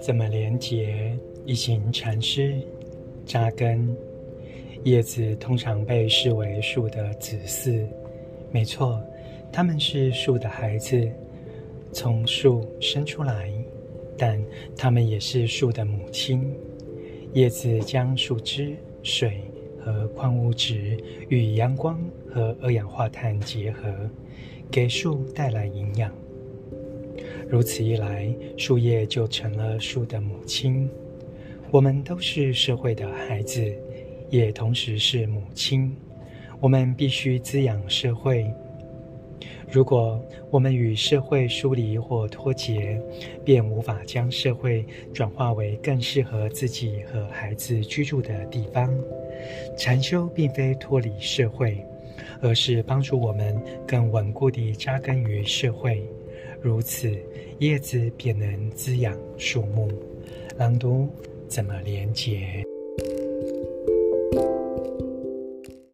怎么连结一行禅师扎根？叶子通常被视为树的子嗣，没错，他们是树的孩子，从树生出来，但他们也是树的母亲。叶子将树枝、水和矿物质与阳光和二氧化碳结合，给树带来营养。如此一来，树叶就成了树的母亲。我们都是社会的孩子，也同时是母亲。我们必须滋养社会。如果我们与社会疏离或脱节，便无法将社会转化为更适合自己和孩子居住的地方。禅修并非脱离社会，而是帮助我们更稳固地扎根于社会。如此，叶子便能滋养树木。朗读：怎么连结？